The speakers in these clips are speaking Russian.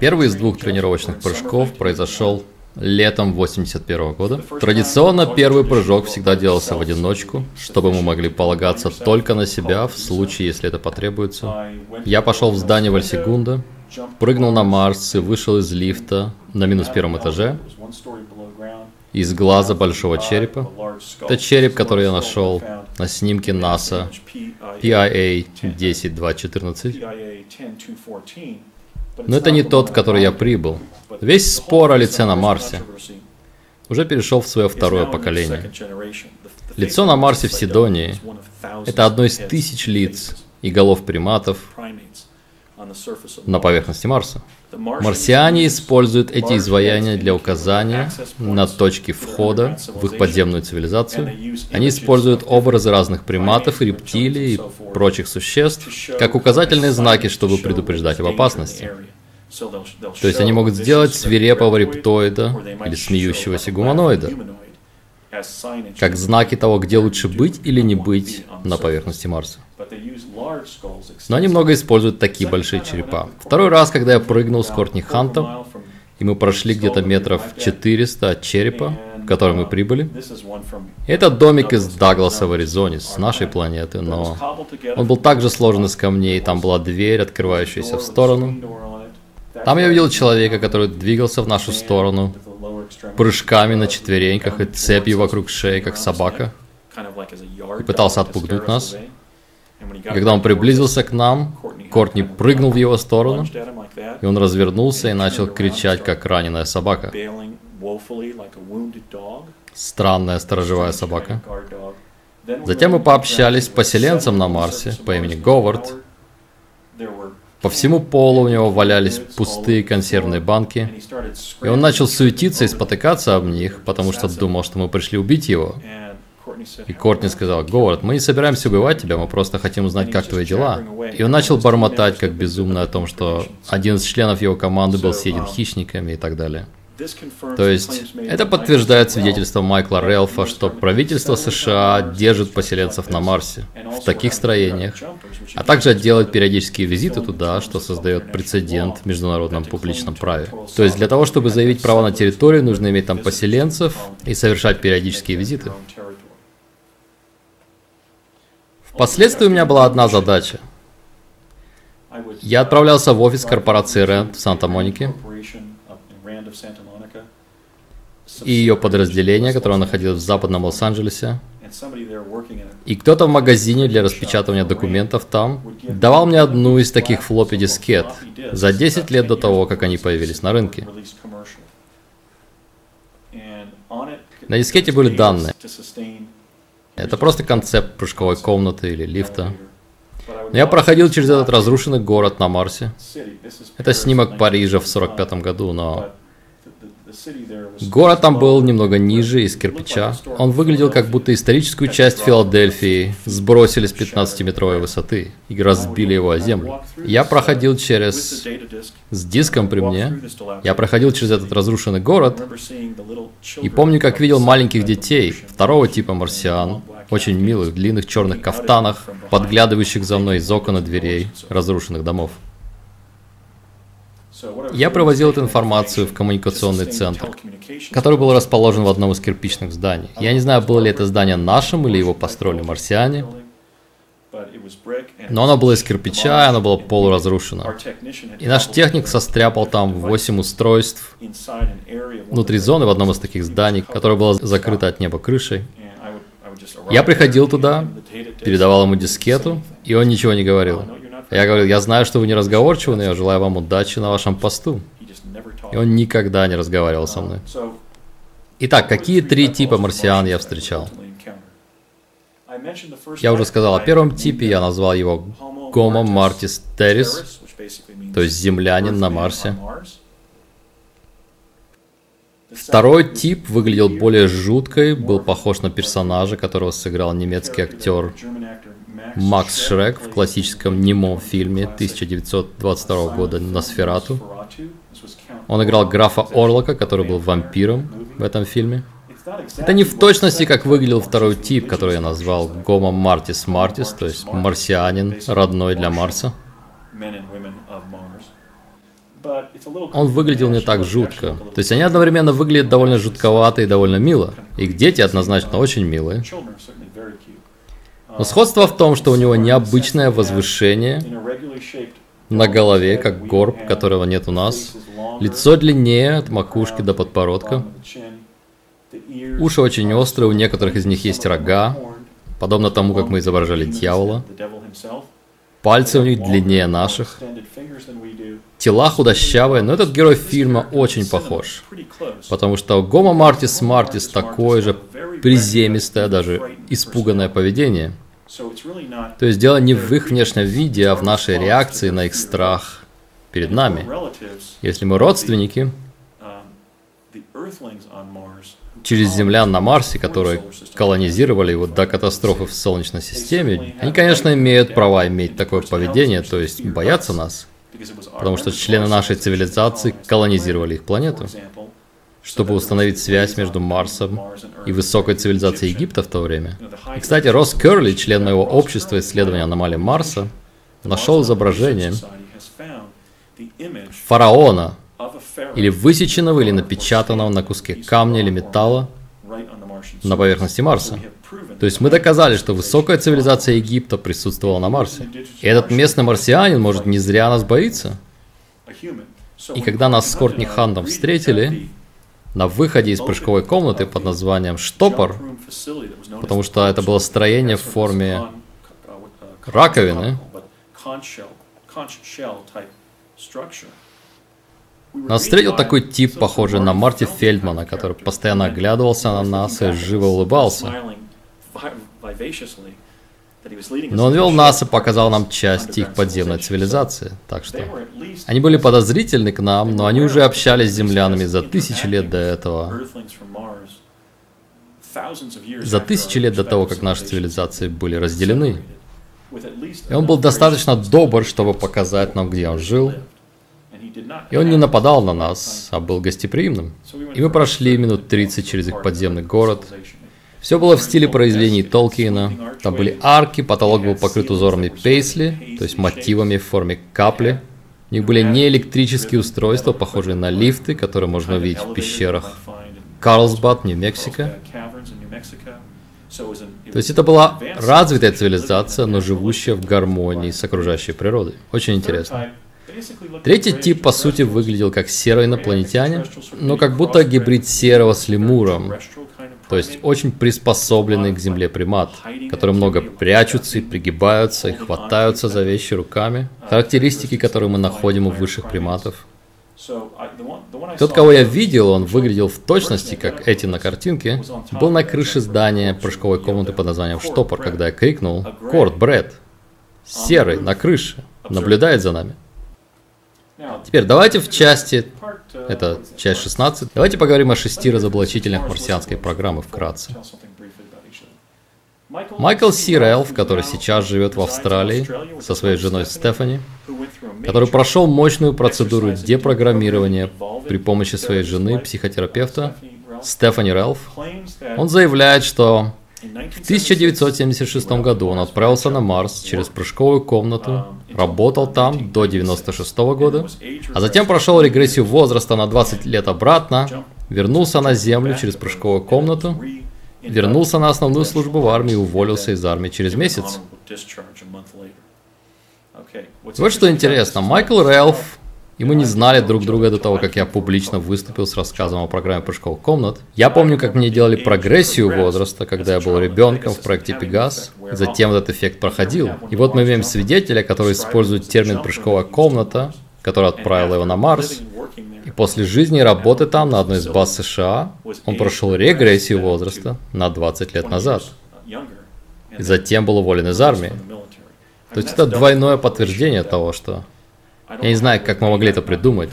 Первый из двух тренировочных прыжков произошел летом 81 года. Традиционно первый прыжок всегда делался в одиночку, чтобы мы могли полагаться только на себя в случае, если это потребуется. Я пошел в здание Вальсигунда, прыгнул на Марс и вышел из лифта на минус первом этаже из глаза большого черепа. Это череп, который я нашел на снимке НАСА PIA 10214. Но это не тот, в который я прибыл. Весь спор о лице на Марсе уже перешел в свое второе поколение. Лицо на Марсе в Сидонии – это одно из тысяч лиц и голов приматов на поверхности Марса. Марсиане используют эти изваяния для указания на точки входа в их подземную цивилизацию. Они используют образы разных приматов, рептилий и прочих существ как указательные знаки, чтобы предупреждать об опасности. То есть они могут сделать свирепого рептоида или смеющегося гуманоида, как знаки того, где лучше быть или не быть на поверхности Марса. Но они много используют такие большие черепа. Второй раз, когда я прыгнул с Кортни Хантом, и мы прошли где-то метров 400 от черепа, в который мы прибыли. Это домик из Дагласа в Аризоне, с нашей планеты, но он был также сложен из камней, там была дверь, открывающаяся в сторону. Там я увидел человека, который двигался в нашу сторону, прыжками на четвереньках и цепью вокруг шеи, как собака, и пытался отпугнуть нас. Когда он приблизился к нам, Кортни прыгнул в его сторону, и он развернулся и начал кричать, как раненая собака. Странная сторожевая собака. Затем мы пообщались с поселенцем на Марсе по имени Говард. По всему полу у него валялись пустые консервные банки, и он начал суетиться и спотыкаться об них, потому что думал, что мы пришли убить его. И Кортни сказал, Говард, мы не собираемся убивать тебя, мы просто хотим узнать, как твои дела. И он начал бормотать, как безумно, о том, что один из членов его команды был съеден хищниками и так далее. То есть, это подтверждает свидетельство Майкла Релфа, что правительство США держит поселенцев на Марсе, в таких строениях, а также делает периодические визиты туда, что создает прецедент в международном публичном праве. То есть, для того, чтобы заявить право на территорию, нужно иметь там поселенцев и совершать периодические визиты. Впоследствии у меня была одна задача. Я отправлялся в офис корпорации Rand в Санта-Монике и ее подразделение, которое находилось в западном Лос-Анджелесе. И кто-то в магазине для распечатывания документов там давал мне одну из таких флоппи дискет за 10 лет до того, как они появились на рынке. На дискете были данные. Это просто концепт прыжковой комнаты или лифта. Но я проходил через этот разрушенный город на Марсе. Это снимок Парижа в 45 году, но Город там был немного ниже, из кирпича. Он выглядел как будто историческую часть Филадельфии сбросили с 15-метровой высоты и разбили его о землю. Я проходил через... с диском при мне. Я проходил через этот разрушенный город и помню, как видел маленьких детей второго типа марсиан, очень милых, длинных черных кафтанах, подглядывающих за мной из окон и дверей разрушенных домов. Я провозил эту информацию в коммуникационный центр, который был расположен в одном из кирпичных зданий. Я не знаю, было ли это здание нашим или его построили марсиане, но оно было из кирпича, и оно было полуразрушено. И наш техник состряпал там 8 устройств внутри зоны в одном из таких зданий, которое было закрыто от неба крышей. Я приходил туда, передавал ему дискету, и он ничего не говорил. Я говорю, я знаю, что вы не разговорчивы, но я желаю вам удачи на вашем посту. И он никогда не разговаривал со мной. Итак, какие три типа марсиан я встречал? Я уже сказал о первом типе, я назвал его Homo Martis Terris, то есть землянин на Марсе. Второй тип выглядел более жуткой, был похож на персонажа, которого сыграл немецкий актер Макс Шрек в классическом немом фильме 1922 года «Носферату». Он играл графа Орлока, который был вампиром в этом фильме. Это не в точности, как выглядел второй тип, который я назвал Гомо Мартис Мартис, то есть марсианин, родной для Марса. он выглядел не так жутко. То есть они одновременно выглядят довольно жутковато и довольно мило. Их дети однозначно очень милые. Но сходство в том, что у него необычное возвышение на голове, как горб, которого нет у нас. Лицо длиннее от макушки до подбородка. Уши очень острые, у некоторых из них есть рога, подобно тому, как мы изображали дьявола. Пальцы у них длиннее наших. Тела худощавые, но этот герой фильма очень похож. Потому что Гома Мартис Мартис такое же приземистое, даже испуганное поведение. То есть дело не в их внешнем виде, а в нашей реакции на их страх перед нами. Если мы родственники, через землян на Марсе, которые колонизировали его до катастрофы в Солнечной системе, они, конечно, имеют права иметь такое поведение, то есть бояться нас, потому что члены нашей цивилизации колонизировали их планету, чтобы установить связь между Марсом и высокой цивилизацией Египта в то время. И, кстати, Росс Керли, член моего общества исследования аномалий Марса, нашел изображение фараона, или высеченного, или напечатанного на куске камня или металла на поверхности Марса. То есть мы доказали, что высокая цивилизация Египта присутствовала на Марсе. И этот местный марсианин, может, не зря нас боится. И когда нас с Кортни Хантом встретили, на выходе из прыжковой комнаты под названием «Штопор», потому что это было строение в форме раковины, нас встретил такой тип, похожий на Марти Фельдмана, который постоянно оглядывался на нас и живо улыбался. Но он вел нас и показал нам часть их подземной цивилизации, так что они были подозрительны к нам, но они уже общались с землянами за тысячи лет до этого. За тысячи лет до того, как наши цивилизации были разделены. И он был достаточно добр, чтобы показать нам, где он жил, и он не нападал на нас, а был гостеприимным. И мы прошли минут 30 через их подземный город. Все было в стиле произведений Толкиена. Там были арки, потолок был покрыт узорами пейсли, то есть мотивами в форме капли. У них были не электрические устройства, похожие на лифты, которые можно увидеть в пещерах Карлсбад, Нью-Мексико. То есть это была развитая цивилизация, но живущая в гармонии с окружающей природой. Очень интересно. Третий тип, по сути, выглядел как серый инопланетянин, но как будто гибрид серого с лемуром. То есть очень приспособленный к земле примат, которые много прячутся и пригибаются, и хватаются за вещи руками. Характеристики, которые мы находим у высших приматов. Тот, кого я видел, он выглядел в точности, как эти на картинке, был на крыше здания прыжковой комнаты под названием Штопор, когда я крикнул «Корт, Брэд!» Серый, на крыше, наблюдает за нами. Теперь давайте в части, это часть 16, давайте поговорим о шести разоблачителях марсианской программы вкратце. Майкл Си который сейчас живет в Австралии со своей женой Стефани, который прошел мощную процедуру депрограммирования при помощи своей жены, психотерапевта Стефани Рэлф, он заявляет, что в 1976 году он отправился на Марс через прыжковую комнату, работал там до 1996 года, а затем прошел регрессию возраста на 20 лет обратно, вернулся на Землю через прыжковую комнату, вернулся на основную службу в армии и уволился из армии через месяц. Вот что интересно, Майкл Рэлф и мы не знали друг друга до того, как я публично выступил с рассказом о программе прыжковых комнат. Я помню, как мне делали прогрессию возраста, когда я был ребенком в проекте Пегас. Затем этот эффект проходил. И вот мы имеем свидетеля, который использует термин «прыжковая комната», который отправил его на Марс. И после жизни и работы там, на одной из баз США, он прошел регрессию возраста на 20 лет назад. И затем был уволен из армии. То есть это двойное подтверждение того, что я не знаю, как мы могли это придумать,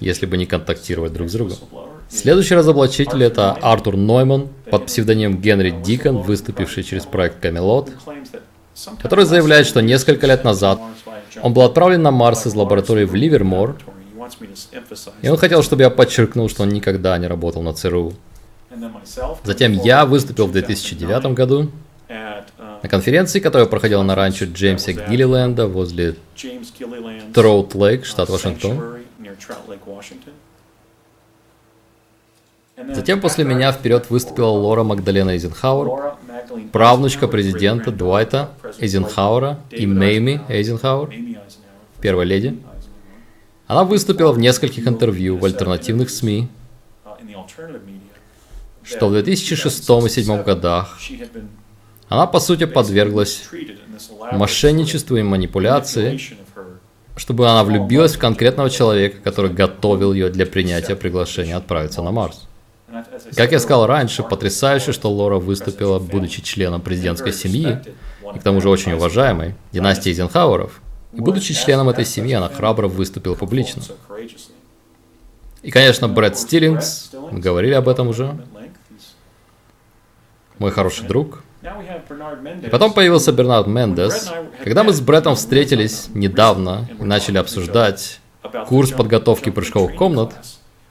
если бы не контактировать друг с другом. Следующий разоблачитель это Артур Нойман под псевдонимом Генри Дикон, выступивший через проект Камелот, который заявляет, что несколько лет назад он был отправлен на Марс из лаборатории в Ливермор, и он хотел, чтобы я подчеркнул, что он никогда не работал на ЦРУ. Затем я выступил в 2009 году на конференции, которая проходила на ранчо Джеймса Гиллиленда возле Троут Лейк, штат Вашингтон. Затем после меня вперед выступила Лора Магдалена Эйзенхауэр, правнучка президента Дуайта Эйзенхауэра и Мэйми Эйзенхауэр, первая леди. Она выступила в нескольких интервью в альтернативных СМИ, что в 2006 и 2007 годах она, по сути, подверглась мошенничеству и манипуляции, чтобы она влюбилась в конкретного человека, который готовил ее для принятия приглашения отправиться на Марс. Как я сказал раньше, потрясающе, что Лора выступила, будучи членом президентской семьи, и к тому же очень уважаемой, династии Эйзенхауэров, и будучи членом этой семьи, она храбро выступила публично. И, конечно, Брэд Стиллингс, мы говорили об этом уже, мой хороший друг. Потом появился Бернард Мендес. Когда мы с Бреттом встретились недавно и начали обсуждать курс подготовки прыжковых комнат,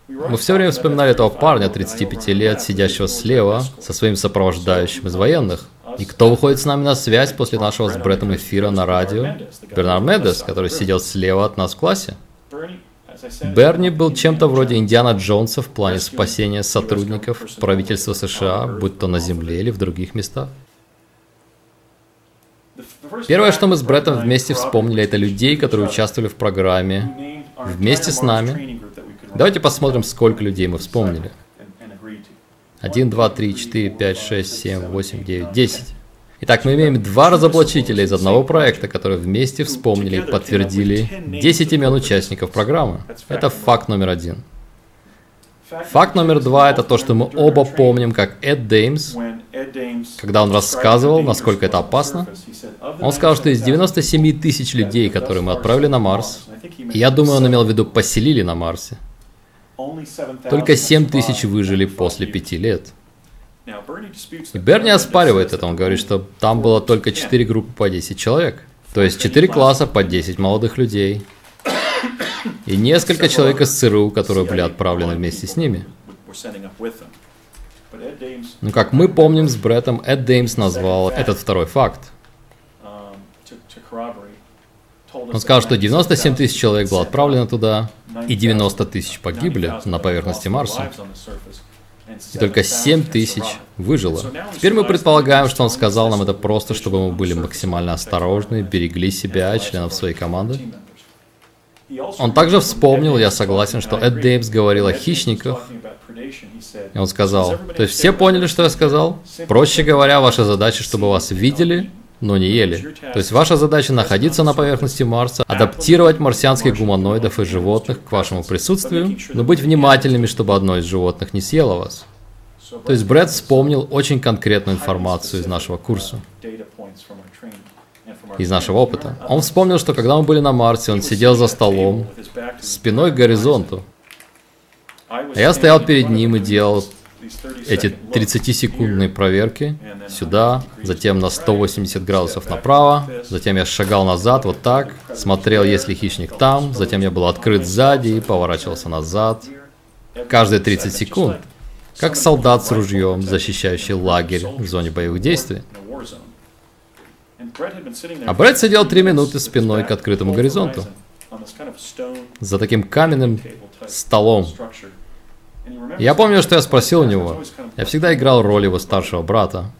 мы все время вспоминали этого парня 35 лет, сидящего слева, со своим сопровождающим из военных. И кто выходит с нами на связь после нашего с Бреттом эфира на радио? Бернард Мендес, который сидел слева от нас в классе. Берни был чем-то вроде Индиана Джонса в плане спасения сотрудников правительства США, будь то на Земле или в других местах. Первое, что мы с Бреттом вместе вспомнили, это людей, которые участвовали в программе вместе с нами. Давайте посмотрим, сколько людей мы вспомнили. 1, 2, 3, 4, 5, 6, 7, 8, 9, 10. Итак, мы имеем два разоблачителя из одного проекта, которые вместе вспомнили и подтвердили 10 имен участников программы. Это факт номер один. Факт номер два – это то, что мы оба помним, как Эд Деймс, когда он рассказывал, насколько это опасно, он сказал, что из 97 тысяч людей, которые мы отправили на Марс, я думаю, он имел в виду поселили на Марсе, только 7 тысяч выжили после пяти лет. И Берни оспаривает это, он говорит, что там было только 4 группы по 10 человек. То есть 4 класса по 10 молодых людей. И несколько человек из ЦРУ, которые были отправлены вместе с ними. Ну, как мы помним с Бреттом, Эд Деймс назвал этот второй факт. Он сказал, что 97 тысяч человек было отправлено туда, и 90 тысяч погибли на поверхности Марса и только 7 тысяч выжило. Теперь мы предполагаем, что он сказал нам это просто, чтобы мы были максимально осторожны, берегли себя членов своей команды. Он также вспомнил, я согласен, что Эд Деймс говорил о хищниках. И он сказал, то есть все поняли, что я сказал? Проще говоря, ваша задача, чтобы вас видели, но не ели. То есть ваша задача находиться на поверхности Марса, адаптировать марсианских гуманоидов и животных к вашему присутствию, но быть внимательными, чтобы одно из животных не съело вас. То есть Брэд вспомнил очень конкретную информацию из нашего курса, из нашего опыта. Он вспомнил, что когда мы были на Марсе, он сидел за столом, спиной к горизонту. А я стоял перед ним и делал эти 30-секундные проверки сюда, затем на 180 градусов направо, затем я шагал назад вот так, смотрел, есть ли хищник там, затем я был открыт сзади и поворачивался назад. Каждые 30 секунд, как солдат с ружьем, защищающий лагерь в зоне боевых действий. А Брэд сидел три минуты спиной к открытому горизонту, за таким каменным столом, я помню, что я спросил у него. Я всегда играл роль его старшего брата.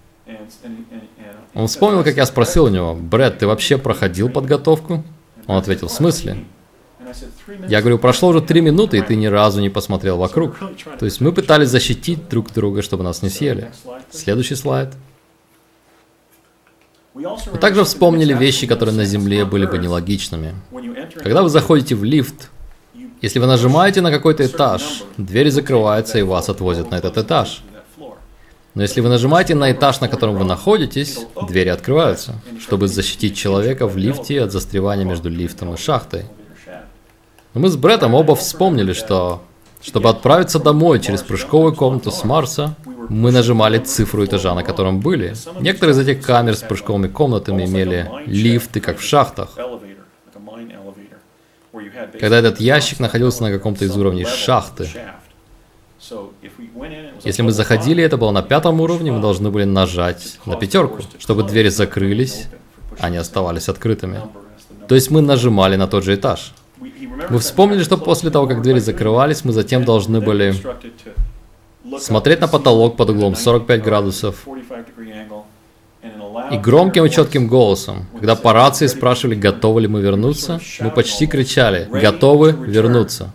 Он вспомнил, как я спросил у него, «Брэд, ты вообще проходил подготовку?» Он ответил, «В смысле?» Я говорю, прошло уже три минуты, и ты ни разу не посмотрел вокруг. То есть мы пытались защитить друг друга, чтобы нас не съели. Следующий слайд. Мы также вспомнили вещи, которые на Земле были бы нелогичными. Когда вы заходите в лифт, если вы нажимаете на какой-то этаж, двери закрываются и вас отвозят на этот этаж. Но если вы нажимаете на этаж, на котором вы находитесь, двери открываются, чтобы защитить человека в лифте от застревания между лифтом и шахтой. Но мы с Бреттом оба вспомнили, что чтобы отправиться домой через прыжковую комнату с Марса, мы нажимали цифру этажа, на котором были. Некоторые из этих камер с прыжковыми комнатами имели лифты, как в шахтах. Когда этот ящик находился на каком-то из уровней шахты. Если мы заходили, это было на пятом уровне, мы должны были нажать на пятерку, чтобы двери закрылись, а не оставались открытыми. То есть мы нажимали на тот же этаж. Мы вспомнили, что после того, как двери закрывались, мы затем должны были смотреть на потолок под углом 45 градусов и громким и четким голосом, когда по рации спрашивали, готовы ли мы вернуться, мы почти кричали, готовы вернуться.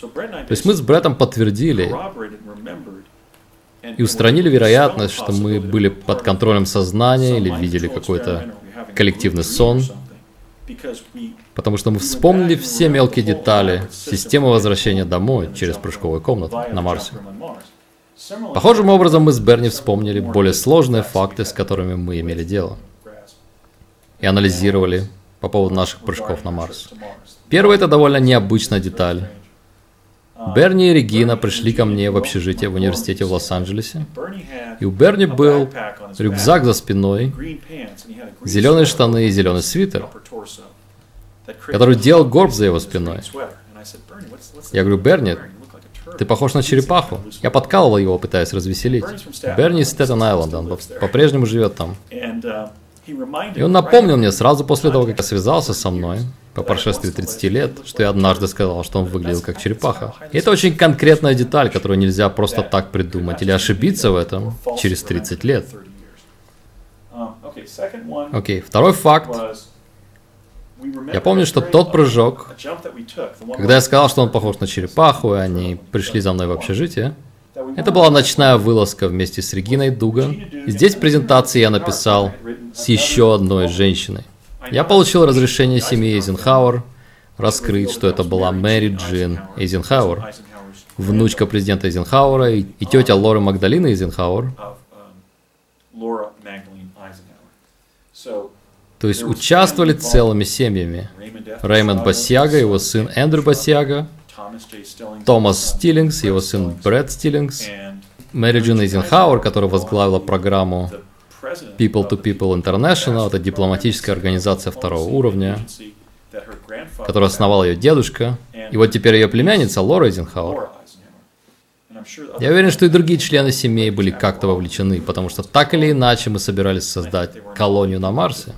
То есть мы с Бреттом подтвердили и устранили вероятность, что мы были под контролем сознания или видели какой-то коллективный сон, потому что мы вспомнили все мелкие детали системы возвращения домой через прыжковую комнату на Марсе. Похожим образом мы с Берни вспомнили более сложные факты, с которыми мы имели дело, и анализировали по поводу наших прыжков на Марс. Первый – это довольно необычная деталь. Берни и Регина пришли ко мне в общежитие в университете в Лос-Анджелесе, и у Берни был рюкзак за спиной, зеленые штаны и зеленый свитер, который делал горб за его спиной. Я говорю, Берни, ты похож на черепаху. Я подкалывал его, пытаясь развеселить. Берни из Стэттен Айленда, он по-прежнему живет там. И он напомнил мне сразу после того, как я связался со мной, по прошествии 30 лет, что я однажды сказал, что он выглядел как черепаха. И это очень конкретная деталь, которую нельзя просто так придумать или ошибиться в этом через 30 лет. Окей, okay, второй факт я помню, что тот прыжок, когда я сказал, что он похож на черепаху, и они пришли за мной в общежитие, это была ночная вылазка вместе с Региной Дуган. И здесь в презентации я написал «с еще одной женщиной». Я получил разрешение семьи Эйзенхауэр раскрыть, что это была Мэри Джин Эйзенхауэр, внучка президента Эйзенхауэра и, и тетя Лоры Магдалины Эйзенхауэр. То есть участвовали целыми семьями. Рэймонд Басьяга, его сын Эндрю Басьяга, Томас Стиллингс, его сын Брэд Стиллингс, Мэри Джин Эйзенхауэр, которая возглавила программу People to People International, это дипломатическая организация второго уровня, которую основал ее дедушка. И вот теперь ее племянница Лора Эйзенхауэр. Я уверен, что и другие члены семей были как-то вовлечены, потому что так или иначе мы собирались создать колонию на Марсе.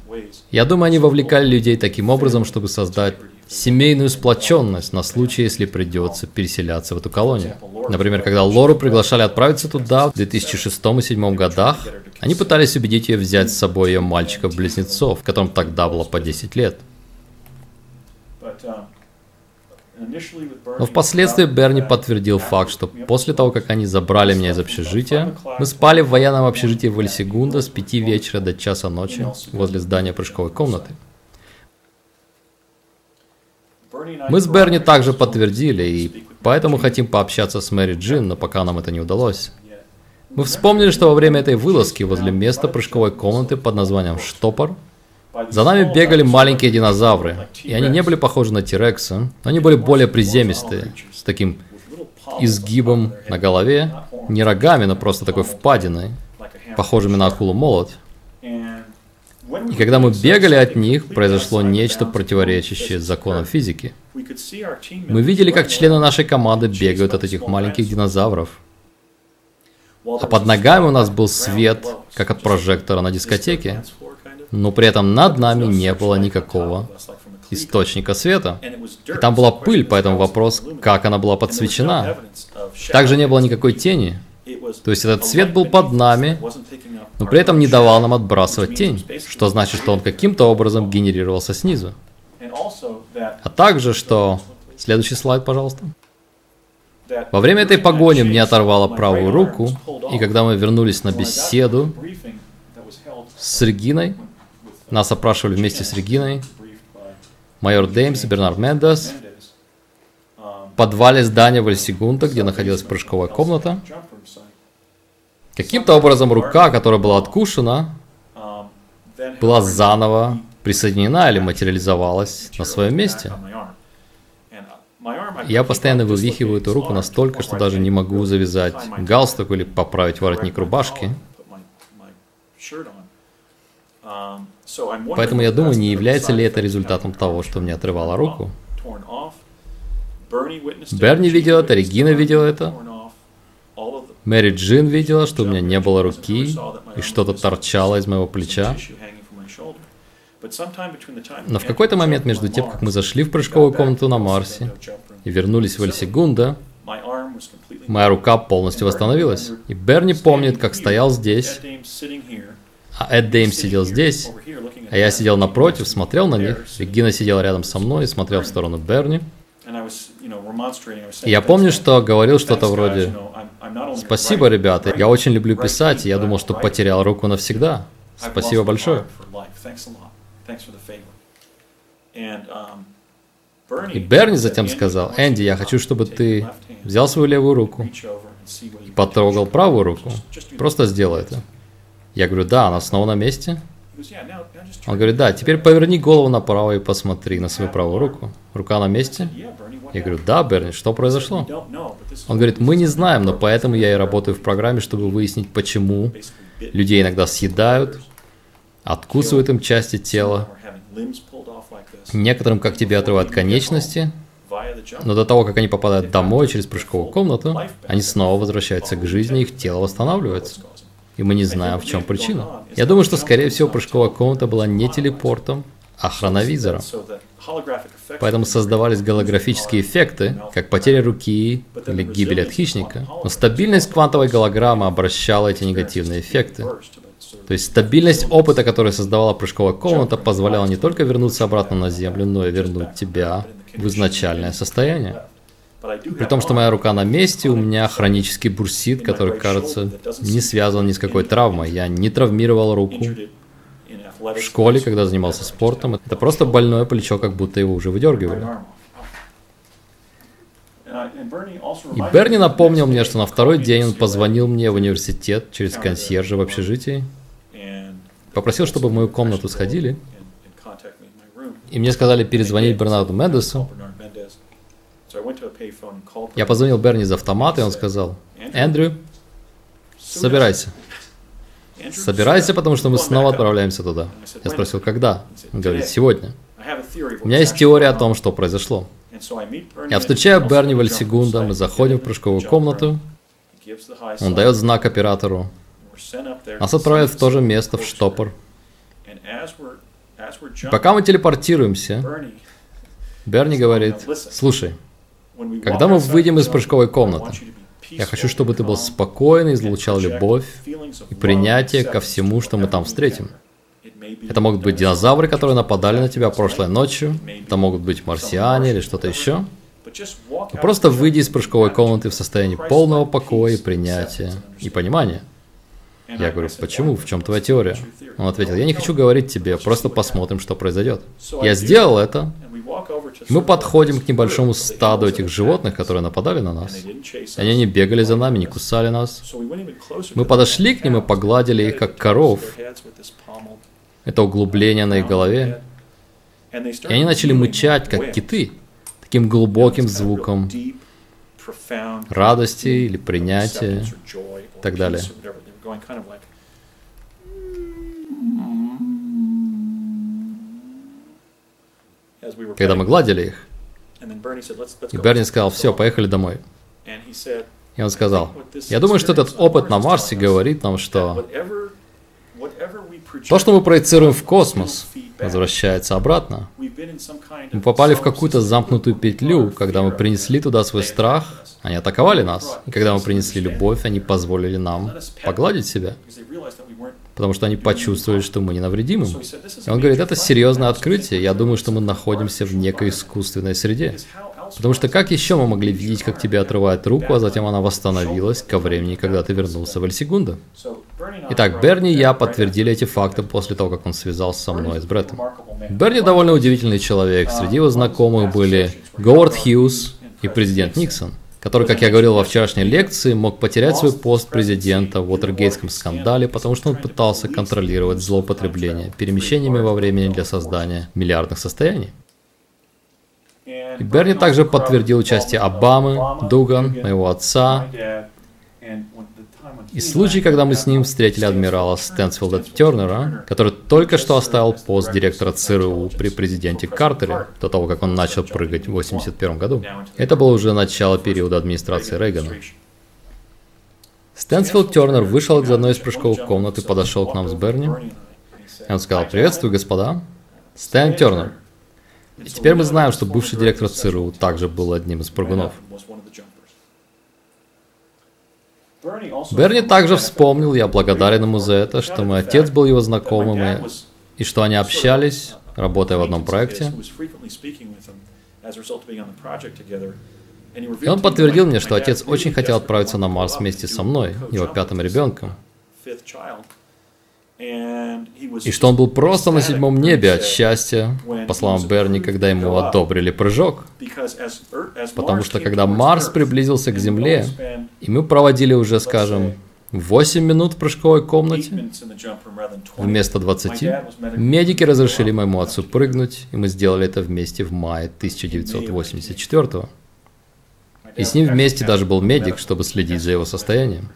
Я думаю, они вовлекали людей таким образом, чтобы создать семейную сплоченность на случай, если придется переселяться в эту колонию. Например, когда Лору приглашали отправиться туда в 2006 и 2007 годах, они пытались убедить ее взять с собой ее мальчиков-близнецов, которым тогда было по 10 лет. Но впоследствии Берни подтвердил факт, что после того, как они забрали меня из общежития, мы спали в военном общежитии в Альсигунда с пяти вечера до часа ночи возле здания прыжковой комнаты. Мы с Берни также подтвердили, и поэтому хотим пообщаться с Мэри Джин, но пока нам это не удалось. Мы вспомнили, что во время этой вылазки возле места прыжковой комнаты под названием Штопор за нами бегали маленькие динозавры, и они не были похожи на Тирекса, но они были более приземистые, с таким изгибом на голове, не рогами, но просто такой впадиной, похожими на акулу-молот. И когда мы бегали от них, произошло нечто противоречащее законам физики. Мы видели, как члены нашей команды бегают от этих маленьких динозавров. А под ногами у нас был свет, как от прожектора на дискотеке но при этом над нами не было никакого источника света. И там была пыль, поэтому вопрос, как она была подсвечена. Также не было никакой тени. То есть этот свет был под нами, но при этом не давал нам отбрасывать тень, что значит, что он каким-то образом генерировался снизу. А также, что... Следующий слайд, пожалуйста. Во время этой погони мне оторвало правую руку, и когда мы вернулись на беседу с Региной, нас опрашивали вместе с Региной, майор Деймс и Бернард Мендес, в подвале здания Вальсигунта, где находилась прыжковая комната. Каким-то образом рука, которая была откушена, была заново присоединена или материализовалась на своем месте. Я постоянно вывихиваю эту руку настолько, что даже не могу завязать галстук или поправить воротник рубашки. Поэтому я думаю, не является ли это результатом того, что мне отрывало руку. Берни видел это, Регина видела это. Мэри Джин видела, что у меня не было руки, и что-то торчало из моего плеча. Но в какой-то момент между тем, как мы зашли в прыжковую комнату на Марсе и вернулись в Эльсигунда, моя рука полностью восстановилась. И Берни помнит, как стоял здесь, а Эд Дейм сидел здесь, а я сидел напротив, смотрел на них. Регина сидела рядом со мной и смотрел в сторону Берни. И я помню, что говорил что-то вроде «Спасибо, ребята, я очень люблю писать, и я думал, что потерял руку навсегда. Спасибо большое». И Берни затем сказал, «Энди, я хочу, чтобы ты взял свою левую руку и потрогал правую руку. Просто сделай это». Я говорю, да, она снова на месте. Он говорит, да, теперь поверни голову направо и посмотри на свою правую руку. Рука на месте? Я говорю, да, Берни, что произошло? Он говорит, мы не знаем, но поэтому я и работаю в программе, чтобы выяснить, почему людей иногда съедают, откусывают им части тела, некоторым, как тебе, отрывают конечности, но до того, как они попадают домой через прыжковую комнату, они снова возвращаются к жизни, их тело восстанавливается и мы не знаем, в чем причина. Я думаю, что, скорее всего, прыжковая комната была не телепортом, а хроновизором. Поэтому создавались голографические эффекты, как потеря руки или гибель от хищника. Но стабильность квантовой голограммы обращала эти негативные эффекты. То есть стабильность опыта, который создавала прыжковая комната, позволяла не только вернуться обратно на Землю, но и вернуть тебя в изначальное состояние. При том, что моя рука на месте, у меня хронический бурсит, который, кажется, не связан ни с какой травмой. Я не травмировал руку в школе, когда занимался спортом. Это просто больное плечо, как будто его уже выдергивали. И Берни напомнил мне, что на второй день он позвонил мне в университет через консьержа в общежитии, попросил, чтобы в мою комнату сходили, и мне сказали перезвонить Бернарду Мендесу, я позвонил Берни из автомата, и он сказал, Эндрю, собирайся. Собирайся, потому что мы снова отправляемся туда. Я спросил, когда? Он говорит, сегодня. У меня есть теория о том, что произошло. Я встречаю Берни в Альсигунда, мы заходим в прыжковую комнату, он дает знак оператору. Нас отправляют в то же место, в штопор. Пока мы телепортируемся, Берни говорит, слушай, когда мы выйдем из прыжковой комнаты, я хочу, чтобы ты был спокоен излучал любовь и принятие ко всему, что мы там встретим. Это могут быть динозавры, которые нападали на тебя прошлой ночью, это могут быть марсиане или что-то еще. И просто выйди из прыжковой комнаты в состоянии полного покоя и принятия и понимания. Я говорю, почему? В чем твоя теория? Он ответил, я не хочу говорить тебе, просто посмотрим, что произойдет. Я сделал это, мы подходим к небольшому стаду этих животных, которые нападали на нас. Они не бегали за нами, не кусали нас. Мы подошли к ним и погладили их, как коров. Это углубление на их голове. И они начали мычать, как киты, таким глубоким звуком радости или принятия и так далее. Когда мы гладили их. И Берни сказал, все, поехали домой. И он сказал, я думаю, что этот опыт на Марсе говорит нам, что то, что мы проецируем в космос, возвращается обратно. Мы попали в какую-то замкнутую петлю, когда мы принесли туда свой страх, они атаковали нас. И когда мы принесли любовь, они позволили нам погладить себя потому что они почувствовали, что мы не навредим им. И он говорит, это серьезное открытие, я думаю, что мы находимся в некой искусственной среде. Потому что как еще мы могли видеть, как тебе отрывают руку, а затем она восстановилась ко времени, когда ты вернулся в Эльсигунда? Итак, Берни и я подтвердили эти факты после того, как он связался со мной и с Бреттом. Берни довольно удивительный человек. Среди его знакомых были Говард Хьюз и президент Никсон который, как я говорил во вчерашней лекции, мог потерять свой пост президента в Уотергейтском скандале, потому что он пытался контролировать злоупотребление перемещениями во времени для создания миллиардных состояний. И Берни также подтвердил участие Обамы, Дуган, моего отца, и случай, когда мы с ним встретили адмирала Стэнсфилда Тернера, который только что оставил пост директора ЦРУ при президенте Картере, до того, как он начал прыгать в 1981 году. Это было уже начало периода администрации Рейгана. Стэнсфилд Тернер вышел из одной из прыжковых комнат и подошел к нам с Берни. И он сказал, приветствую, господа. Стэн Тернер. И теперь мы знаем, что бывший директор ЦРУ также был одним из прыгунов. Берни также вспомнил, я благодарен ему за это, что мой отец был его знакомым, и, и что они общались, работая в одном проекте. И он подтвердил мне, что отец очень хотел отправиться на Марс вместе со мной, его пятым ребенком. И что он был просто на седьмом небе от счастья, по словам Берни, когда ему одобрили прыжок. Потому что когда Марс приблизился к Земле, и мы проводили уже, скажем, 8 минут в прыжковой комнате вместо 20, медики разрешили моему отцу прыгнуть, и мы сделали это вместе в мае 1984 -го. И с ним вместе даже был медик, чтобы следить за его состоянием.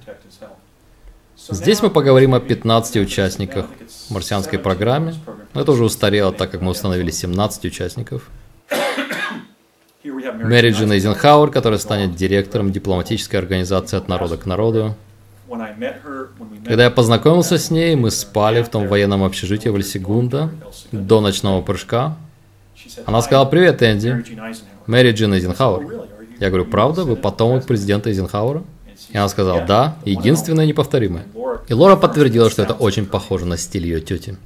Здесь мы поговорим о 15 участниках марсианской программе. Но это уже устарело, так как мы установили 17 участников. Мэри Джин Эйзенхауэр, которая станет директором дипломатической организации от народа к народу. Когда я познакомился с ней, мы спали в том военном общежитии в Эльсигунда до ночного прыжка. Она сказала, привет, Энди. Мэри Джин Эйзенхауэр. Я говорю, правда? Вы потомок президента Эйзенхауэра? И она сказала, да, единственное неповторимое. И Лора подтвердила, что это очень похоже на стиль ее тети.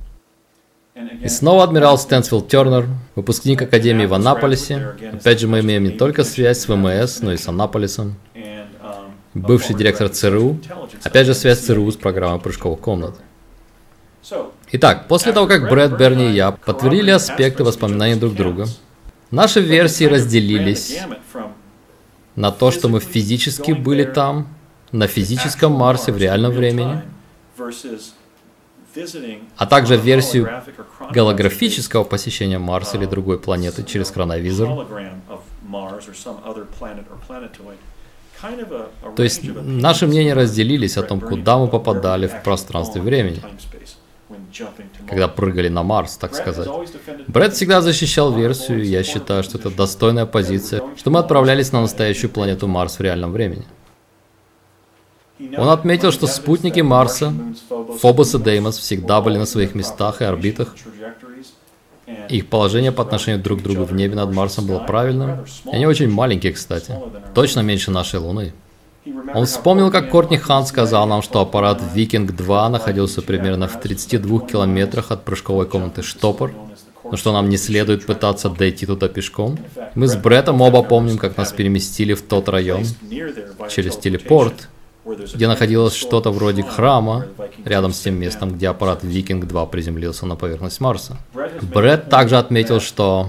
И снова адмирал Стэнсфилд Тернер, выпускник Академии в Аннаполисе. Опять же, мы имеем не только связь с ВМС, но и с Аннаполисом. Бывший директор ЦРУ. Опять же, связь ЦРУ с программой прыжковых комнат. Итак, после того, как Брэд, Берни и я подтвердили аспекты воспоминаний друг друга, наши версии разделились на то, что мы физически были там, на физическом Марсе в реальном времени, а также версию голографического посещения Марса или другой планеты через хроновизор. То есть наши мнения разделились о том, куда мы попадали в пространстве времени когда прыгали на Марс, так сказать. Брэд всегда защищал версию, и я считаю, что это достойная позиция, что мы отправлялись на настоящую планету Марс в реальном времени. Он отметил, что спутники Марса, Фобос и Деймос, всегда были на своих местах и орбитах. Их положение по отношению друг к другу в небе над Марсом было правильным. И они очень маленькие, кстати. Точно меньше нашей Луны. Он вспомнил, как Кортни Хан сказал нам, что аппарат Викинг-2 находился примерно в 32 километрах от прыжковой комнаты Штопор, но что нам не следует пытаться дойти туда пешком. Мы с Бреттом оба помним, как нас переместили в тот район через телепорт, где находилось что-то вроде храма, рядом с тем местом, где аппарат Викинг-2 приземлился на поверхность Марса. Бретт также отметил, что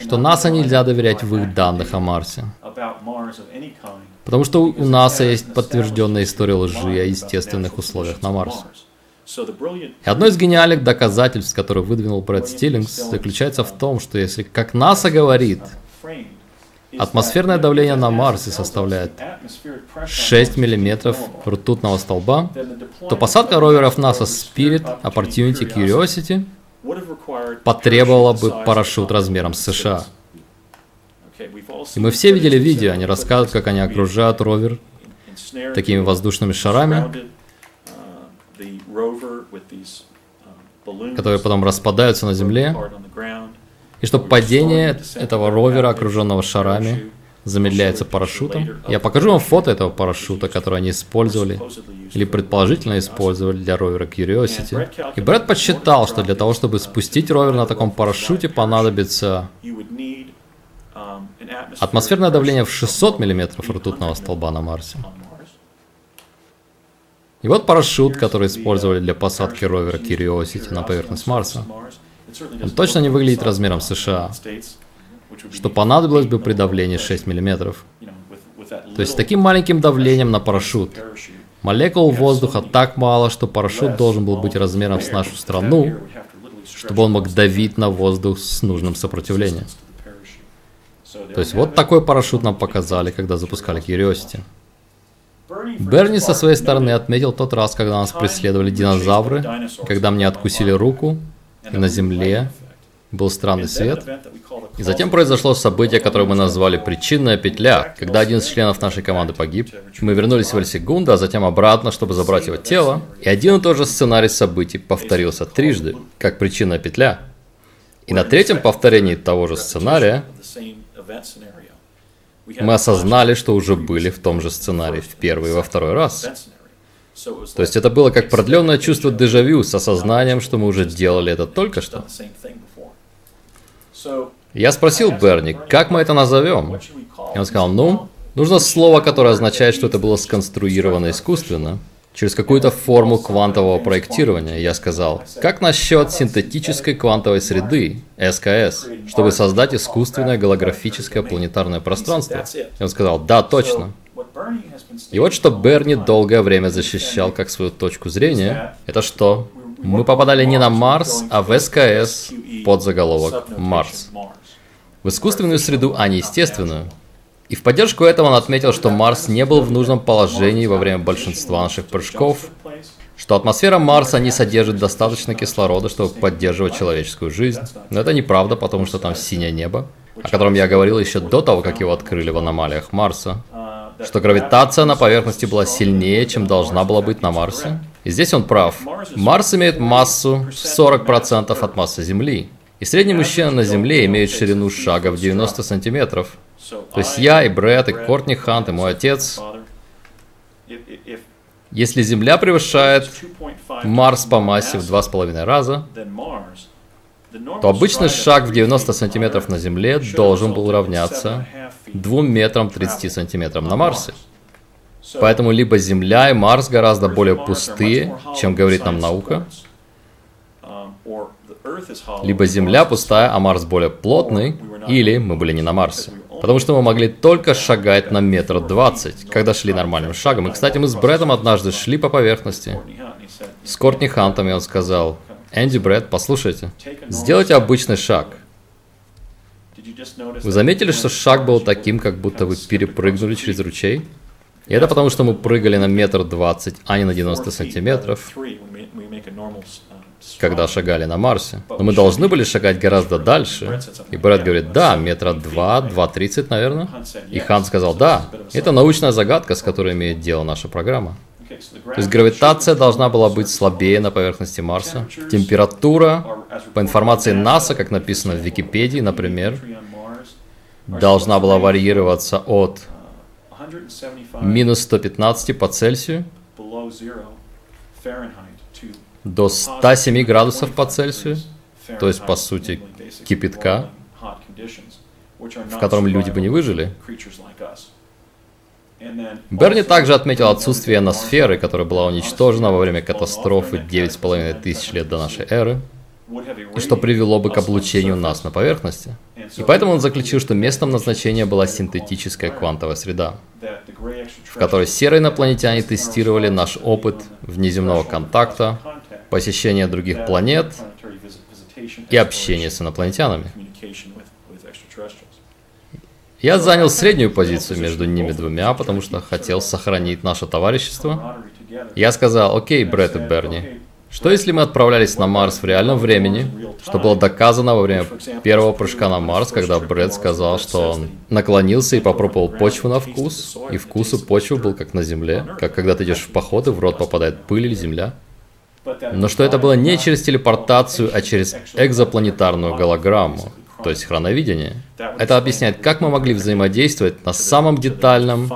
что НАСА нельзя доверять в их данных о Марсе. Потому что у НАСА есть подтвержденная история лжи о естественных условиях на Марсе. И одно из гениальных доказательств, которое выдвинул Брэд Стиллингс, заключается в том, что если, как НАСА говорит, атмосферное давление на Марсе составляет 6 мм ртутного столба, то посадка роверов НАСА Spirit, Opportunity, Curiosity – потребовала бы парашют размером с США. И мы все видели видео, они рассказывают, как они окружают ровер такими воздушными шарами, которые потом распадаются на земле, и что падение этого ровера, окруженного шарами, замедляется парашютом. Я покажу вам фото этого парашюта, который они использовали, или предположительно использовали для ровера Curiosity. И Брэд подсчитал, что для того, чтобы спустить ровер на таком парашюте, понадобится атмосферное давление в 600 мм ртутного столба на Марсе. И вот парашют, который использовали для посадки ровера Curiosity на поверхность Марса. Он точно не выглядит размером США что понадобилось бы при давлении 6 мм. То есть с таким маленьким давлением на парашют. Молекул воздуха так мало, что парашют должен был быть размером с нашу страну, чтобы он мог давить на воздух с нужным сопротивлением. То есть вот такой парашют нам показали, когда запускали Curiosity. Берни со своей стороны отметил тот раз, когда нас преследовали динозавры, когда мне откусили руку, и на земле был странный свет, и затем произошло событие, которое мы назвали «причинная петля», когда один из членов нашей команды погиб. Мы вернулись в Эльсигунда, а затем обратно, чтобы забрать его тело, и один и тот же сценарий событий повторился трижды, как причинная петля. И на третьем повторении того же сценария мы осознали, что уже были в том же сценарии в первый и во второй раз. То есть это было как продленное чувство дежавю с осознанием, что мы уже делали это только что. Я спросил Берни, как мы это назовем? И он сказал, ну, нужно слово, которое означает, что это было сконструировано искусственно, через какую-то форму квантового проектирования. Я сказал, как насчет синтетической квантовой среды, СКС, чтобы создать искусственное голографическое планетарное пространство? И он сказал, да, точно. И вот что Берни долгое время защищал как свою точку зрения, это что мы попадали не на Марс, а в СКС под заголовок «Марс». В искусственную среду, а не естественную. И в поддержку этого он отметил, что Марс не был в нужном положении во время большинства наших прыжков, что атмосфера Марса не содержит достаточно кислорода, чтобы поддерживать человеческую жизнь. Но это неправда, потому что там синее небо, о котором я говорил еще до того, как его открыли в аномалиях Марса что гравитация на поверхности была сильнее, чем должна была быть на Марсе. И здесь он прав. Марс имеет массу 40% от массы Земли. И средний мужчина на Земле имеет ширину шага в 90 сантиметров. То есть я и Брэд, и Кортни Хант, и мой отец. Если Земля превышает Марс по массе в 2,5 раза, то обычный шаг в 90 сантиметров на Земле должен был равняться 2 метрам 30 сантиметрам на Марсе. Поэтому либо Земля и Марс гораздо более пустые, чем говорит нам наука, либо Земля пустая, а Марс более плотный, или мы были не на Марсе. Потому что мы могли только шагать на метр двадцать, когда шли нормальным шагом. И, кстати, мы с Брэдом однажды шли по поверхности. С Кортни Хантом, и он сказал, Энди, Брэд, послушайте, сделайте обычный шаг. Вы заметили, что шаг был таким, как будто вы перепрыгнули через ручей? И это потому, что мы прыгали на метр двадцать, а не на 90 сантиметров, когда шагали на Марсе. Но мы должны были шагать гораздо дальше. И Брэд говорит, да, метра два, два тридцать, наверное. И Хан сказал, да, это научная загадка, с которой имеет дело наша программа. То есть гравитация должна была быть слабее на поверхности Марса. Температура, по информации НАСА, как написано в Википедии, например, должна была варьироваться от минус 115 по Цельсию до 107 градусов по Цельсию, то есть, по сути, кипятка, в котором люди бы не выжили. Берни также отметил отсутствие ноосферы, которая была уничтожена во время катастрофы 9,5 тысяч лет до нашей эры, и что привело бы к облучению нас на поверхности. И поэтому он заключил, что местом назначения была синтетическая квантовая среда, в которой серые инопланетяне тестировали наш опыт внеземного контакта, посещения других планет и общения с инопланетянами. Я занял среднюю позицию между ними двумя, потому что хотел сохранить наше товарищество. Я сказал, окей, Брэд и Берни, что если мы отправлялись на Марс в реальном времени, что было доказано во время первого прыжка на Марс, когда Брэд сказал, что он наклонился и попробовал почву на вкус, и вкус у почвы был как на Земле, как когда ты идешь в поход и в рот попадает пыль или земля. Но что это было не через телепортацию, а через экзопланетарную голограмму, то есть хроновидение. Это объясняет, как мы могли взаимодействовать на самом детальном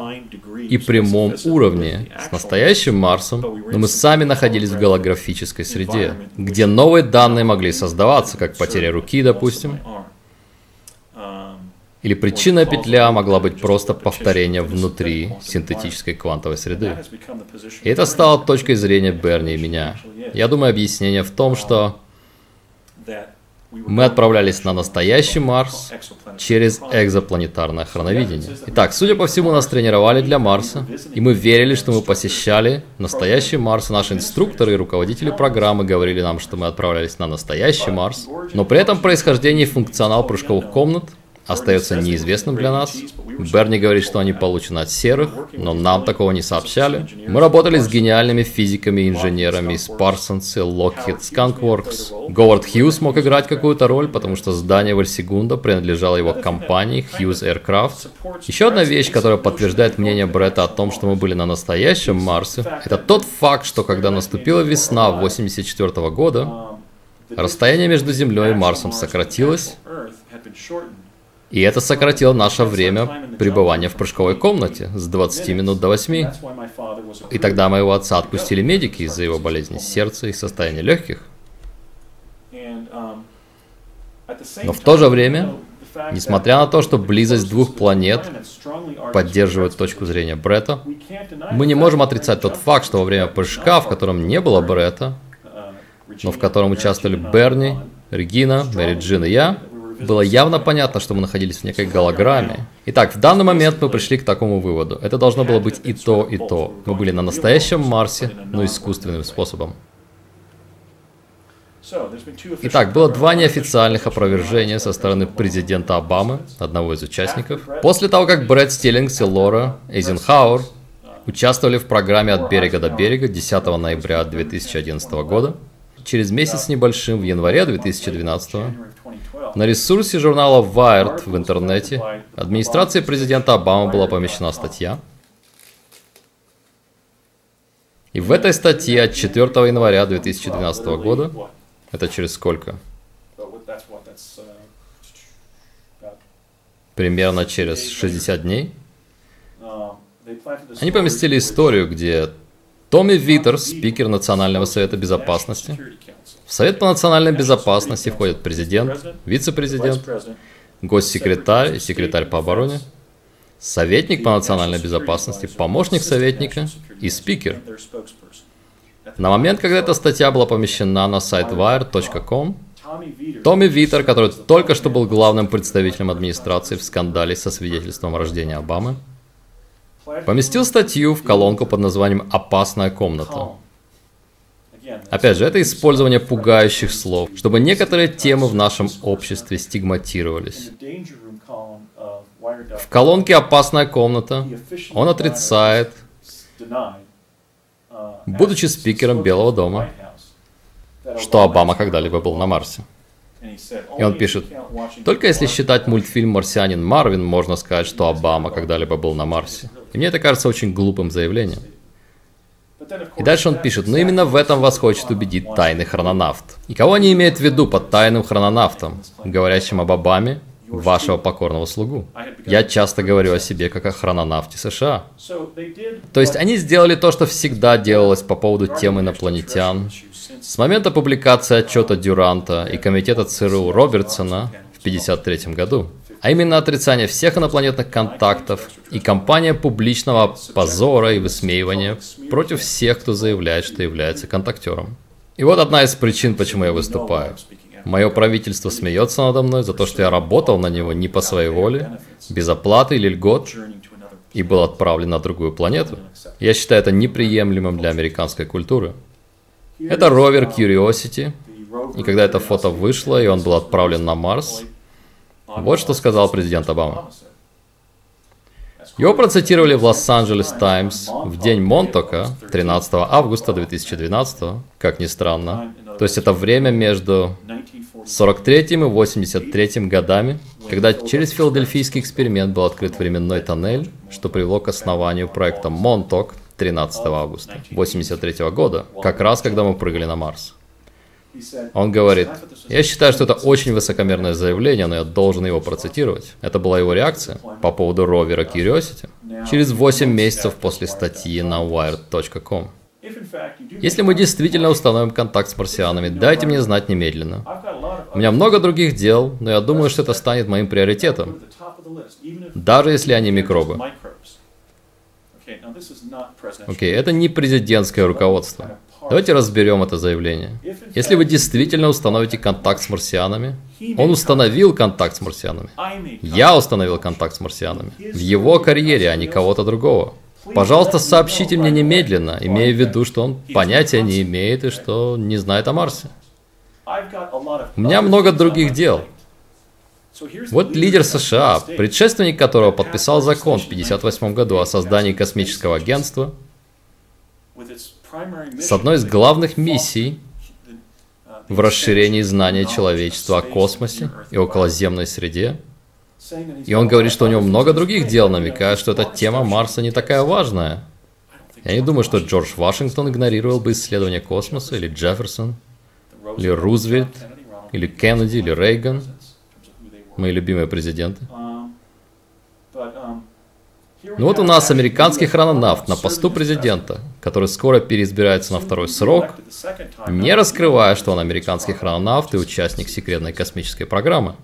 и прямом уровне с настоящим Марсом, но мы сами находились в голографической среде, где новые данные могли создаваться, как потеря руки, допустим, или причинная петля могла быть просто повторением внутри синтетической квантовой среды. И это стало точкой зрения Берни и меня. Я думаю, объяснение в том, что мы отправлялись на настоящий Марс через экзопланетарное хроновидение. Итак, судя по всему, нас тренировали для Марса, и мы верили, что мы посещали настоящий Марс. Наши инструкторы и руководители программы говорили нам, что мы отправлялись на настоящий Марс, но при этом происхождение и функционал прыжковых комнат остается неизвестным для нас. Берни говорит, что они получены от серых, но нам такого не сообщали. Мы работали с гениальными физиками и инженерами из Parsons и Lockheed Skunk Works. Говард Хьюз мог играть какую-то роль, потому что здание Вальсигунда принадлежало его компании Hughes Aircraft. Еще одна вещь, которая подтверждает мнение Бретта о том, что мы были на настоящем Марсе, это тот факт, что когда наступила весна 84 года, расстояние между Землей и Марсом сократилось, и это сократило наше время пребывания в прыжковой комнате с 20 минут до 8. И тогда моего отца отпустили медики из-за его болезни сердца и состояния легких. Но в то же время, несмотря на то, что близость двух планет поддерживает точку зрения Бретта, мы не можем отрицать тот факт, что во время прыжка, в котором не было Бретта, но в котором участвовали Берни, Регина, Мэри Джин и я, было явно понятно, что мы находились в некой голограмме. Итак, в данный момент мы пришли к такому выводу. Это должно было быть и то, и то. Мы были на настоящем Марсе, но искусственным способом. Итак, было два неофициальных опровержения со стороны президента Обамы, одного из участников. После того, как Брэд Стиллингс и Лора Эйзенхауэр участвовали в программе «От берега до берега» 10 ноября 2011 года, через месяц небольшим, в январе 2012 на ресурсе журнала Wired в интернете администрации президента Обамы была помещена статья. И в этой статье от 4 января 2012 года, это через сколько? Примерно через 60 дней. Они поместили историю, где Томми Виттер, спикер Национального совета безопасности, в Совет по национальной безопасности входят президент, вице-президент, госсекретарь и секретарь по обороне, советник по национальной безопасности, помощник советника и спикер. На момент, когда эта статья была помещена на сайт wire.com, Томми Витер, который только что был главным представителем администрации в скандале со свидетельством о рождении Обамы, поместил статью в колонку под названием «Опасная комната». Опять же, это использование пугающих слов, чтобы некоторые темы в нашем обществе стигматировались. В колонке «Опасная комната» он отрицает, будучи спикером Белого дома, что Обама когда-либо был на Марсе. И он пишет, только если считать мультфильм «Марсианин Марвин», можно сказать, что Обама когда-либо был на Марсе. И мне это кажется очень глупым заявлением. И дальше он пишет, но именно в этом вас хочет убедить тайный хрононавт. И кого они имеют в виду под тайным хрононавтом, говорящим об Обаме, вашего покорного слугу? Я часто говорю о себе как о хрононавте США. То есть они сделали то, что всегда делалось по поводу темы инопланетян. С момента публикации отчета Дюранта и комитета ЦРУ Робертсона в 1953 году а именно отрицание всех инопланетных контактов и кампания публичного позора и высмеивания против всех, кто заявляет, что является контактером. И вот одна из причин, почему я выступаю. Мое правительство смеется надо мной за то, что я работал на него не по своей воле, без оплаты или льгот, и был отправлен на другую планету. Я считаю это неприемлемым для американской культуры. Это ровер Curiosity, и когда это фото вышло, и он был отправлен на Марс, вот что сказал президент Обама. Его процитировали в Лос-Анджелес Таймс в день Монтока, 13 августа 2012, как ни странно. То есть это время между 43 и 83 годами, когда через филадельфийский эксперимент был открыт временной тоннель, что привело к основанию проекта Монток 13 августа 83 года, как раз когда мы прыгали на Марс. Он говорит, я считаю, что это очень высокомерное заявление, но я должен его процитировать. Это была его реакция по поводу ровера Curiosity через 8 месяцев после статьи на wired.com. Если мы действительно установим контакт с марсианами, дайте мне знать немедленно. У меня много других дел, но я думаю, что это станет моим приоритетом, даже если они микробы. Окей, okay, это не президентское руководство. Давайте разберем это заявление. Если вы действительно установите контакт с марсианами, он установил контакт с марсианами. Я установил контакт с марсианами. В его карьере, а не кого-то другого. Пожалуйста, сообщите мне немедленно, имея в виду, что он понятия не имеет и что не знает о Марсе. У меня много других дел. Вот лидер США, предшественник которого подписал закон в 1958 году о создании космического агентства, с одной из главных миссий в расширении знания человечества о космосе и околоземной среде. И он говорит, что у него много других дел, намекая, что эта тема Марса не такая важная. Я не думаю, что Джордж Вашингтон игнорировал бы исследования космоса, или Джефферсон, или Рузвельт, или Кеннеди, или Рейган, мои любимые президенты. Ну вот у нас американский хрононавт на посту президента, который скоро переизбирается на второй срок, не раскрывая, что он американский хрононавт и участник секретной космической программы.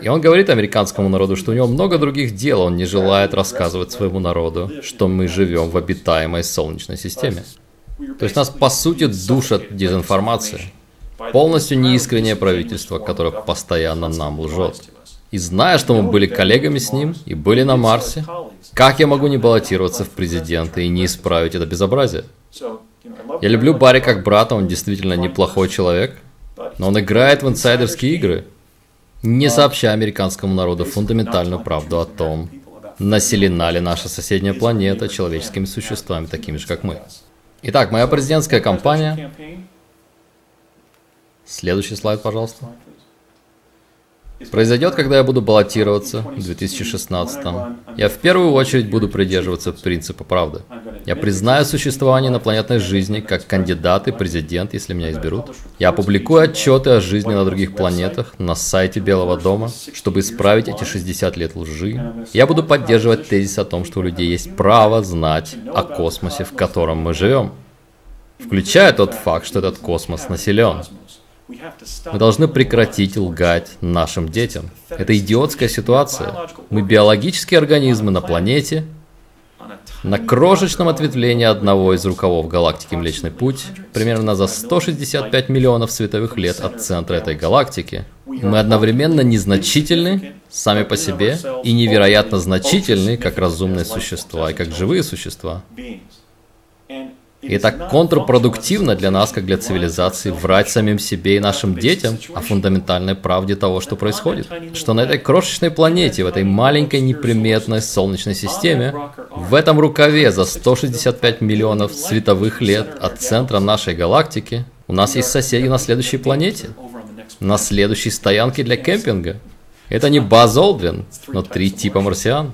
И он говорит американскому народу, что у него много других дел, он не желает рассказывать своему народу, что мы живем в обитаемой Солнечной системе. То есть нас по сути душат дезинформация. Полностью неискреннее правительство, которое постоянно нам лжет. И зная, что мы были коллегами с ним и были на Марсе, как я могу не баллотироваться в президенты и не исправить это безобразие? Я люблю Барри как брата, он действительно неплохой человек, но он играет в инсайдерские игры, не сообщая американскому народу фундаментальную правду о том, населена ли наша соседняя планета человеческими существами, такими же, как мы. Итак, моя президентская кампания. Следующий слайд, пожалуйста произойдет, когда я буду баллотироваться в 2016 я в первую очередь буду придерживаться принципа правды. Я признаю существование инопланетной жизни как кандидат и президент, если меня изберут. Я опубликую отчеты о жизни на других планетах на сайте Белого дома, чтобы исправить эти 60 лет лжи. Я буду поддерживать тезис о том, что у людей есть право знать о космосе, в котором мы живем. Включая тот факт, что этот космос населен. Мы должны прекратить лгать нашим детям. Это идиотская ситуация. Мы биологические организмы на планете, на крошечном ответвлении одного из рукавов галактики Млечный Путь, примерно за 165 миллионов световых лет от центра этой галактики, мы одновременно незначительны сами по себе и невероятно значительны как разумные существа и как живые существа. И это контрпродуктивно для нас, как для цивилизации, врать самим себе и нашим детям о фундаментальной правде того, что происходит. Что на этой крошечной планете, в этой маленькой неприметной Солнечной системе, в этом рукаве за 165 миллионов световых лет от центра нашей галактики, у нас есть соседи на следующей планете, на следующей стоянке для кемпинга. Это не Баз Олдвин, но три типа марсиан.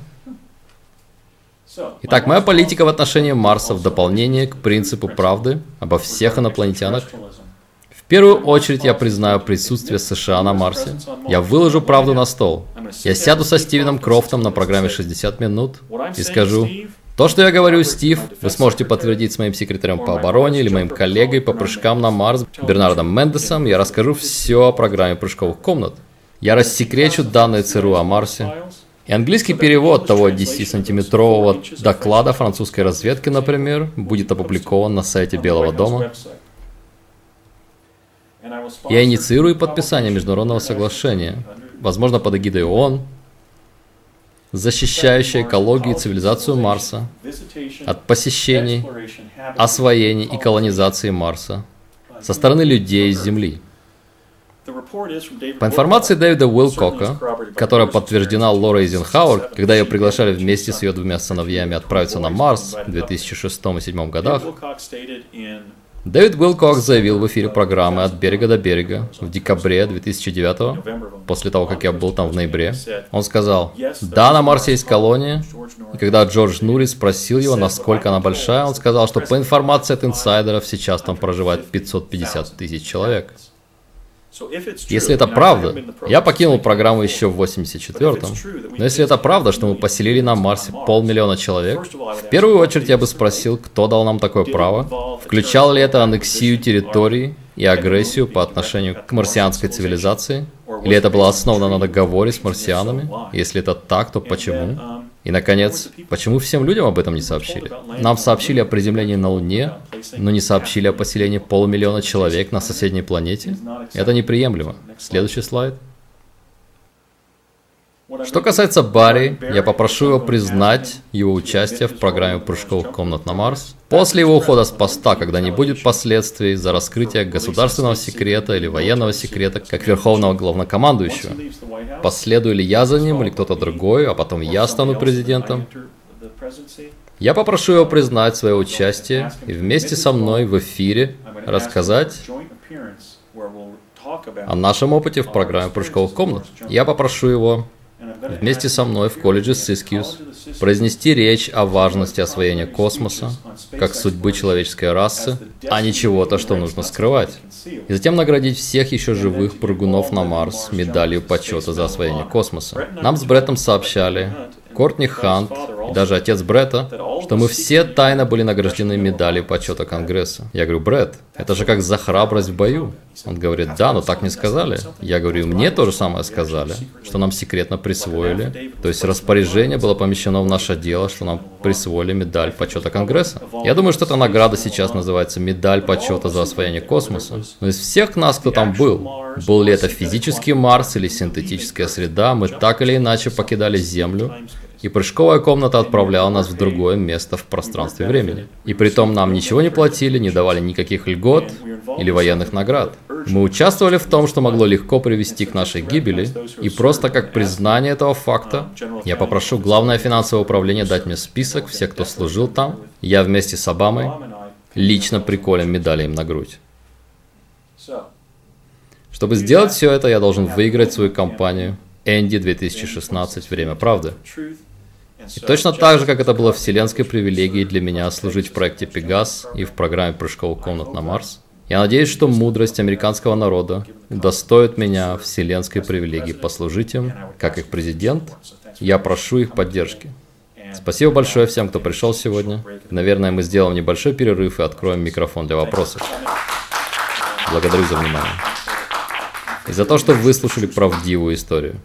Итак, моя политика в отношении Марса в дополнение к принципу правды обо всех инопланетянах. В первую очередь я признаю присутствие США на Марсе. Я выложу правду на стол. Я сяду со Стивеном Крофтом на программе 60 минут и скажу, то, что я говорю, Стив, вы сможете подтвердить с моим секретарем по обороне или моим коллегой по прыжкам на Марс Бернардом Мендесом. Я расскажу все о программе прыжковых комнат. Я рассекречу данные ЦРУ о Марсе. И английский перевод того 10-сантиметрового доклада французской разведки, например, будет опубликован на сайте Белого дома. Я инициирую подписание международного соглашения, возможно, под эгидой ООН, защищающее экологию и цивилизацию Марса от посещений, освоений и колонизации Марса со стороны людей с Земли. По информации Дэвида Уилкока, которая подтверждена Лорой Эйзенхауэр, когда ее приглашали вместе с ее двумя сыновьями отправиться на Марс в 2006 и 2007 годах, Дэвид Уилкок заявил в эфире программы «От берега до берега» в декабре 2009, после того, как я был там в ноябре. Он сказал, «Да, на Марсе есть колония». И когда Джордж Нури спросил его, насколько она большая, он сказал, что по информации от инсайдеров сейчас там проживает 550 тысяч человек. Если это правда, я покинул программу еще в 84-м, но если это правда, что мы поселили на Марсе полмиллиона человек, в первую очередь я бы спросил, кто дал нам такое право, включал ли это аннексию территории и агрессию по отношению к марсианской цивилизации, или это было основано на договоре с марсианами, если это так, то почему? И, наконец, почему всем людям об этом не сообщили? Нам сообщили о приземлении на Луне, но не сообщили о поселении полумиллиона человек на соседней планете? Это неприемлемо. Следующий слайд. Что касается Барри, я попрошу его признать его участие в программе прыжковых комнат на Марс. После его ухода с поста, когда не будет последствий за раскрытие государственного секрета или военного секрета, как верховного главнокомандующего. Последую ли я за ним или кто-то другой, а потом я стану президентом? Я попрошу его признать свое участие и вместе со мной в эфире рассказать о нашем опыте в программе прыжковых комнат. Я попрошу его вместе со мной в колледже Сискиус произнести речь о важности освоения космоса, как судьбы человеческой расы, а не чего-то, что нужно скрывать. И затем наградить всех еще живых прыгунов на Марс медалью почета за освоение космоса. Нам с Бреттом сообщали, Кортни Хант и даже отец Бретта, что мы все тайно были награждены медалью почета Конгресса. Я говорю, Бред, это же как за храбрость в бою. Он говорит, да, но так не сказали. Я говорю, мне то же самое сказали, что нам секретно присвоили. То есть распоряжение было помещено в наше дело, что нам присвоили медаль почета Конгресса. Я думаю, что эта награда сейчас называется медаль почета за освоение космоса. Но из всех нас, кто там был, был ли это физический Марс или синтетическая среда, мы так или иначе покидали Землю, и прыжковая комната отправляла нас в другое место в пространстве времени. И при том нам ничего не платили, не давали никаких льгот или военных наград. Мы участвовали в том, что могло легко привести к нашей гибели, и просто как признание этого факта, я попрошу Главное финансовое управление дать мне список всех, кто служил там. Я вместе с Обамой лично приколем медали им на грудь. Чтобы сделать все это, я должен выиграть свою кампанию Энди 2016 «Время правды». И точно так же, как это было вселенской привилегией для меня служить в проекте «Пегас» и в программе прыжковых комнат на Марс, я надеюсь, что мудрость американского народа удостоит меня вселенской привилегии послужить им, как их президент. Я прошу их поддержки. Спасибо большое всем, кто пришел сегодня. Наверное, мы сделаем небольшой перерыв и откроем микрофон для вопросов. Благодарю за внимание. И за то, что выслушали правдивую историю.